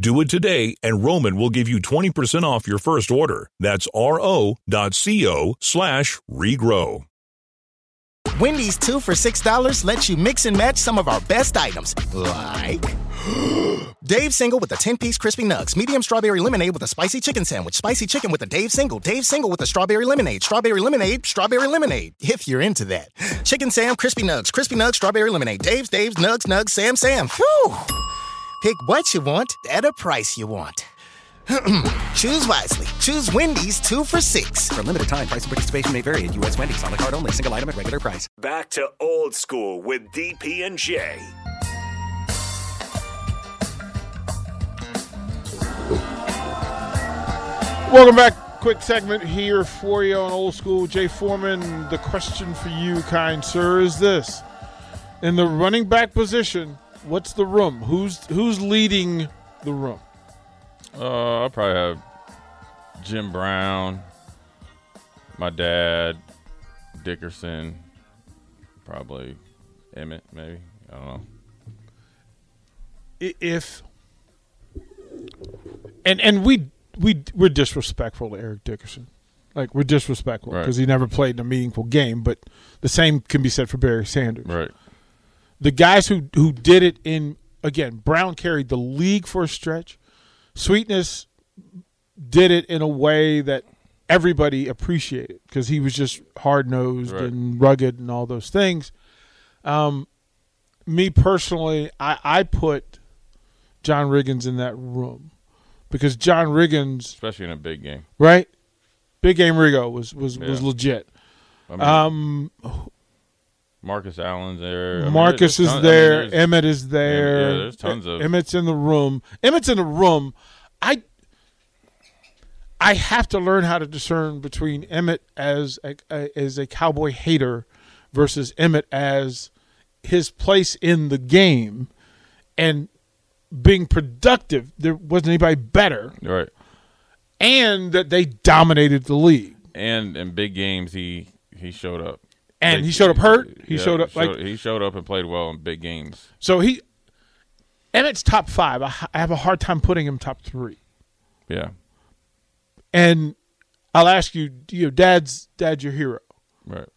Do it today, and Roman will give you 20% off your first order. That's ro.co slash regrow. Wendy's two for $6 lets you mix and match some of our best items, like Dave Single with a 10 piece crispy nugs, medium strawberry lemonade with a spicy chicken sandwich, spicy chicken with a Dave Single, Dave Single with a strawberry lemonade, strawberry lemonade, strawberry lemonade, if you're into that. Chicken Sam, crispy nugs, crispy nugs, strawberry lemonade, Dave's, Dave's, nugs, nugs, Sam, Sam. Whew. Pick what you want at a price you want. Choose wisely. Choose Wendy's two for six. For a limited time, price and participation may vary at U.S. Wendy's on the card only, single item at regular price. Back to old school with DP and J. Welcome back. Quick segment here for you on Old School. Jay Foreman, the question for you, kind sir, is this. In the running back position, what's the room? Who's who's leading the room? Uh, I'll probably have Jim Brown, my dad, Dickerson, probably Emmitt, maybe. I don't know. If and and we we we're disrespectful to Eric Dickerson. Like we're disrespectful Right. because he never played in a meaningful game, but the same can be said for Barry Sanders. Right. The guys who who did it in again brown carried the league for a stretch. Sweetness did it in a way that everybody appreciated because he was just hard-nosed Right. and rugged and all those things. Um me personally i i put john riggins in that room because john riggins Especially in a big game. right? Big game riggo was was was legit. I mean, um Marcus Allen's there. I mean, Marcus is ton- I mean, there. Emmitt is there. Yeah, there's tons of- Emmitt's in the room. Emmitt's in the room. I I have to learn how to discern between Emmitt as a, a as a cowboy hater versus Emmitt as his place in the game and being productive. There wasn't anybody better, Right. and that they dominated the league. And in big games, he he showed up. And Big- he showed up hurt. He yeah, showed up like he showed up and played well in big games. So he Emmitt's top five. I, I have a hard time putting him top three. Yeah. And I'll ask you, you know, dad's dad's your hero. Right.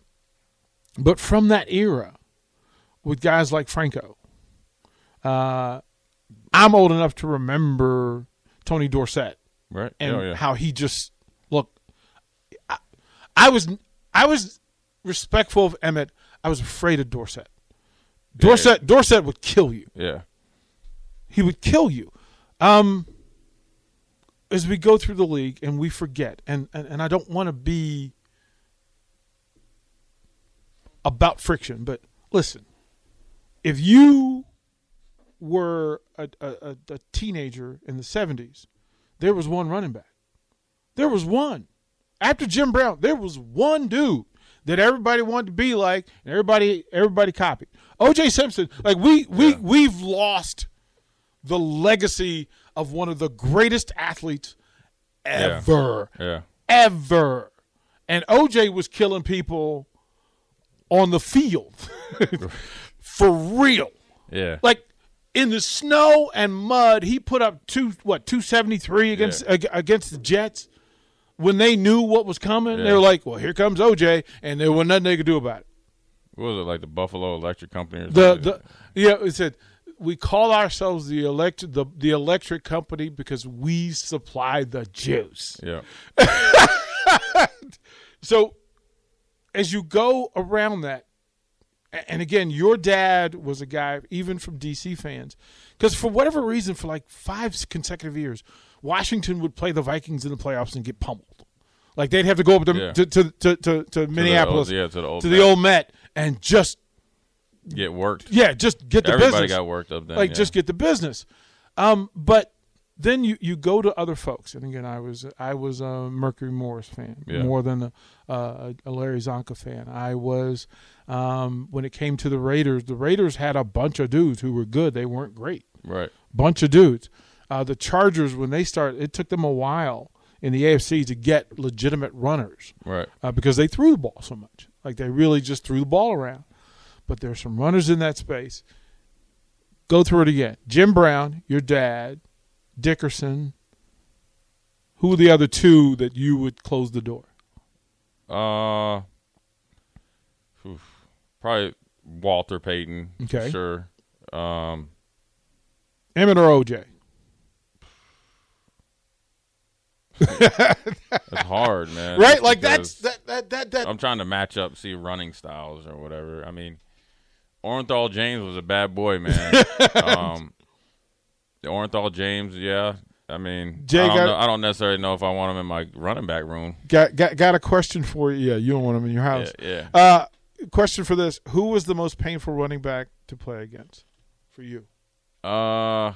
But from that era, with guys like Franco, uh, I'm old enough to remember Tony Dorsett Right. and oh, yeah. how he just look. I, I was I was respectful of Emmitt. I was afraid of Dorset. Dorsett Dorset would kill you. yeah. he would kill you. Um, as we go through the league and we forget, and, and, and I don't want to be about friction, but listen, if you were a, a, a teenager in the 70s, there was one running back. There was one. After Jim Brown, there was one dude that everybody wanted to be like, and everybody everybody copied. OJ Simpson, like we we we've lost the legacy of one of the greatest athletes ever, Yeah. ever. And OJ was killing people on the field for real. Yeah. Like in the snow and mud, he put up two what two seventy three against ag- against the Jets. When they knew what was coming, they were like, "Well, here comes OJ," and there was nothing they could do about it. What was it like the Buffalo Electric Company or The something? the yeah, it said we call ourselves the electric the, the electric company because we supply the juice. yeah. So as you go around that, and again, your dad was a guy, even from DC fans, because for whatever reason, for like five consecutive years, Washington would play the Vikings in the playoffs and get pummeled. Like they'd have to go up to Yeah. to, to, to, to, to Minneapolis, yeah, to the old to the Met. old Met, and just Get worked. yeah, just get the Everybody business got worked up then. like yeah. just get the business. Um, but then you, you go to other folks, and again, I was I was a Mercury Morris fan Yeah. more than a, a, a Larry Csonka fan. I was um, when it came to the Raiders. The Raiders had a bunch of dudes who were good. They weren't great. right. Bunch of dudes. Uh, the Chargers when they started, it took them a while in the AFC to get legitimate runners Right. uh, because they threw the ball so much. Like they really just threw the ball around. But there's some runners in that space. Go through it again. Jim Brown, your dad, Dickerson. Who are the other two that you would close the door? Uh, oof. probably Walter Payton. Okay. Sure. Um, Emmitt or OJ? it's hard, man. Right? Like that's that that that that. I'm trying to match up, see running styles or whatever. I mean, Orenthal James was a bad boy, man. um, the Orenthal James, yeah. I mean, Jay I, don't got- know, I don't necessarily know if I want him in my running back room. got got got a question for you. Yeah, you don't want him in your Yeah, house. yeah. Uh, question for this: Who was the most painful running back to play against for you? Uh,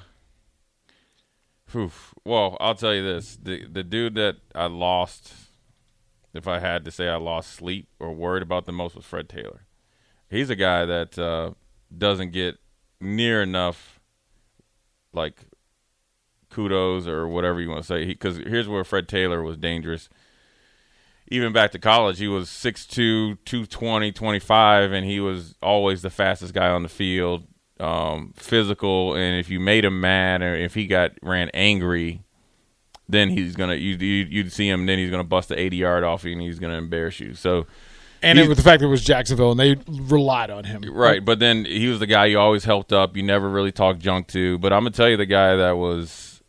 oof. well, I'll tell you this: the the dude that I lost, if I had to say I lost sleep or worried about the most, was Fred Taylor. He's a guy that uh, doesn't get near enough, like kudos or whatever you want to say. Because here's where Fred Taylor was dangerous. Even back to college, he was 6'2", 220, 25, and he was always the fastest guy on the field, um, physical. And if you made him mad or if he got ran angry, then he's gonna you you you'd see him. Then he's gonna bust the eighty yard off you, and he's gonna embarrass you. So And it was the fact that it was Jacksonville, and they relied on him. Right, but then he was the guy you always helped up. You never really talked junk to. But I'm gonna tell you the guy that was,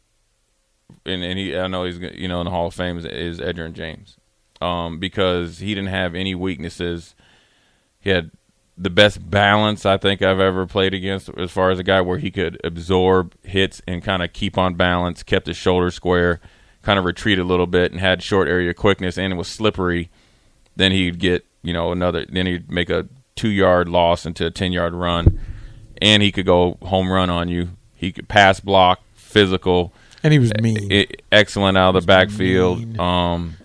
and, and he I know he's you know in the Hall of Fame is, is Edgerrin James, um, because he didn't have any weaknesses. He had the best balance I think I've ever played against, as far as a guy where he could absorb hits and kind of keep on balance, kept his shoulders square, kind of retreat a little bit, and had short area quickness, and it was slippery then he'd get you know another then he'd make a two yard loss into a ten yard run and he could go home run on you he could pass block physical and he was mean. e- excellent out of the backfield um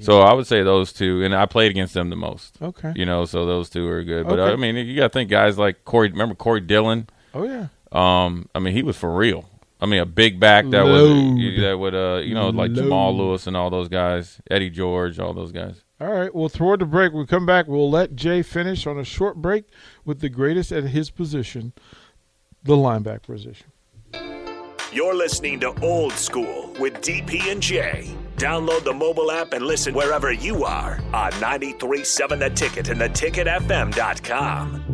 so i would say those two and i played against them the most okay. you know so those two are good but Okay. i mean you gotta think guys like corey remember corey dillon Oh yeah. um, I mean, he was for real. I mean, a big back that Load. would that would uh, you know, like Jamal Lewis and all those guys, Eddie George, all those guys. All right. Well, toward the break, we come back. We'll let Jay finish on a short break with the greatest at his position, the linebacker position. You're listening to Old School with DP and J. Download the mobile app and listen wherever you are on 937 The Ticket and theticketfm.com.